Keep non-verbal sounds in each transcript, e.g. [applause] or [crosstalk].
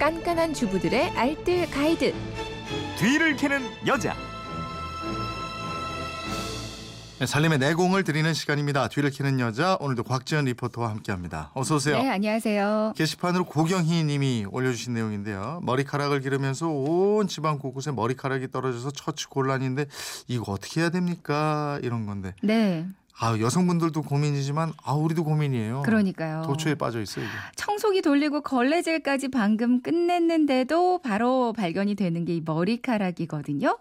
깐깐한 주부들의 알뜰 가이드. 뒤를 캐는 여자. 네, 살림의 내공을 드리는 시간입니다. 뒤를 캐는 여자 오늘도 곽지연 리포터와 함께합니다. 어서 오세요. 네, 안녕하세요. 게시판으로 고경희 님이 올려주신 내용인데요. 머리카락을 기르면서 온 집안 곳곳에 머리카락이 떨어져서 처치 곤란인데 이거 어떻게 해야 됩니까? 이런 건데. 네, 아 여성분들도 고민이지만 아 우리도 고민이에요. 그러니까요. 도초에 빠져 있어요. 이게. 청소기 돌리고 걸레질까지 방금 끝냈는데도 바로 발견이 되는 게 이 머리카락이거든요.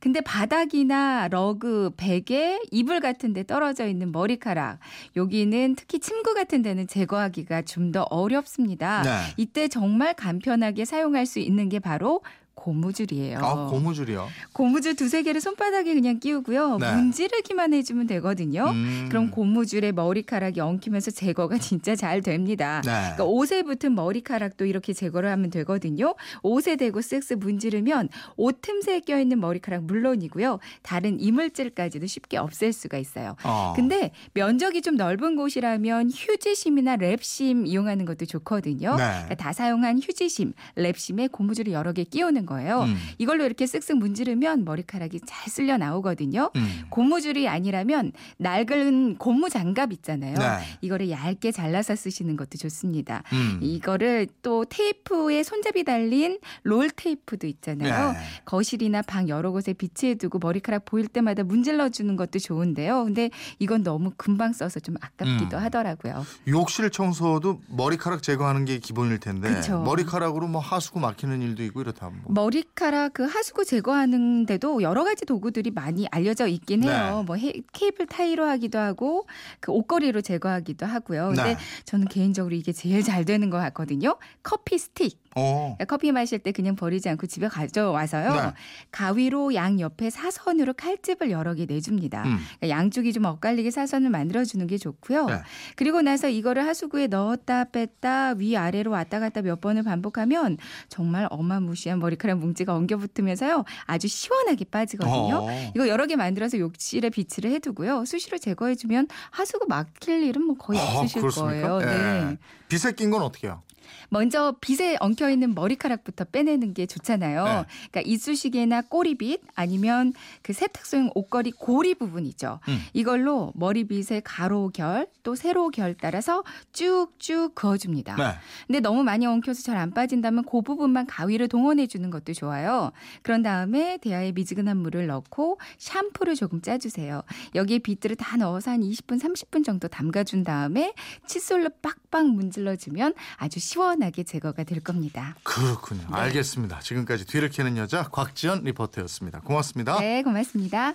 근데 바닥이나 러그, 베개, 이불 같은 데 떨어져 있는 머리카락. 여기는 특히 침구 같은 데는 제거하기가 좀 더 어렵습니다. 네. 이때 정말 간편하게 사용할 수 있는 게 바로 고무줄이에요. 아 고무줄이요. 고무줄 두세 개를 손바닥에 그냥 끼우고요. 네. 문지르기만 해주면 되거든요. 음. 그럼 고무줄에 머리카락이 엉키면서 제거가 [laughs] 진짜 잘 됩니다. 네. 그러니까 옷에 붙은 머리카락도 이렇게 제거를 하면 되거든요. 옷에 대고 쓱쓱 문지르면 옷 틈새에 껴있는 머리카락 물론이고요. 다른 이물질까지도 쉽게 없앨 수가 있어요. 어. 근데 면적이 좀 넓은 곳이라면 휴지심이나 랩심 이용하는 것도 좋거든요. 네. 그러니까 다 사용한 휴지심, 랩심에 고무줄을 여러 개 끼우는 거예요. 음. 이걸로 이렇게 쓱쓱 문지르면 머리카락이 잘 쓸려 나오거든요. 음. 고무줄이 아니라면 낡은 고무 장갑 있잖아요. 네. 이거를 얇게 잘라서 쓰시는 것도 좋습니다. 음. 이거를 또 테이프에 손잡이 달린 롤 테이프도 있잖아요. 네. 거실이나 방 여러 곳에 비치해 두고 머리카락 보일 때마다 문질러 주는 것도 좋은데요. 근데 이건 너무 금방 써서 좀 아깝기도 음. 하더라고요. 욕실 청소도 머리카락 제거하는 게 기본일 텐데 그쵸. 머리카락으로 뭐 하수구 막히는 일도 있고 이렇다. 뭐. 머리카락 그 하수구 제거하는데도 여러 가지 도구들이 많이 알려져 있긴 해요. 네. 뭐 헤- 케이블 타이로 하기도 하고 그 옷걸이로 제거하기도 하고요. 근데 네. 저는 개인적으로 이게 제일 잘 되는 것 같거든요. 커피 스틱. 어. 그러니까 커피 마실 때 그냥 버리지 않고 집에 가져와서요. 네. 가위로 양 옆에 사선으로 칼집을 여러 개 내줍니다. 음. 그러니까 양쪽이 좀 엇갈리게 사선을 만들어주는 게 좋고요. 네. 그리고 나서 이거를 하수구에 넣었다 뺐다 위아래로 왔다 갔다 몇 번을 반복하면 정말 어마무시한 머리카락 뭉치가 엉겨붙으면서요. 아주 시원하게 빠지거든요. 어. 이거 여러 개 만들어서 욕실에 비치를 해두고요. 수시로 제거해주면 하수구 막힐 일은 뭐 거의 아, 없으실 그렇습니까? 거예요. 네. 예. 빗에 낀 건 어떻게 해요? 먼저 빗에 엉켜 있는 머리카락부터 빼내는 게 좋잖아요. 네. 그러니까 이쑤시개나 꼬리빗 아니면 그 세탁소용 옷걸이 고리 부분 있죠. 음. 이걸로 머리빗의 가로결 또 세로결 따라서 쭉쭉 그어줍니다. 네. 근데 너무 많이 엉켜서 잘 안 빠진다면 그 부분만 가위를 동원해 주는 것도 좋아요. 그런 다음에 대야에 미지근한 물을 넣고 샴푸를 조금 짜주세요. 여기에 빗들을 다 넣어서 한 20분, 30분 정도 담가준 다음에 칫솔로 빡빡 문질러주면 아주 시원하게 제거가 될 겁 니다. 그렇군요. 네. 알겠습니다. 지금까지 뒤를 캐는 여자 곽지연 리포터였습니다. 고맙습니다. 네, 고맙습니다.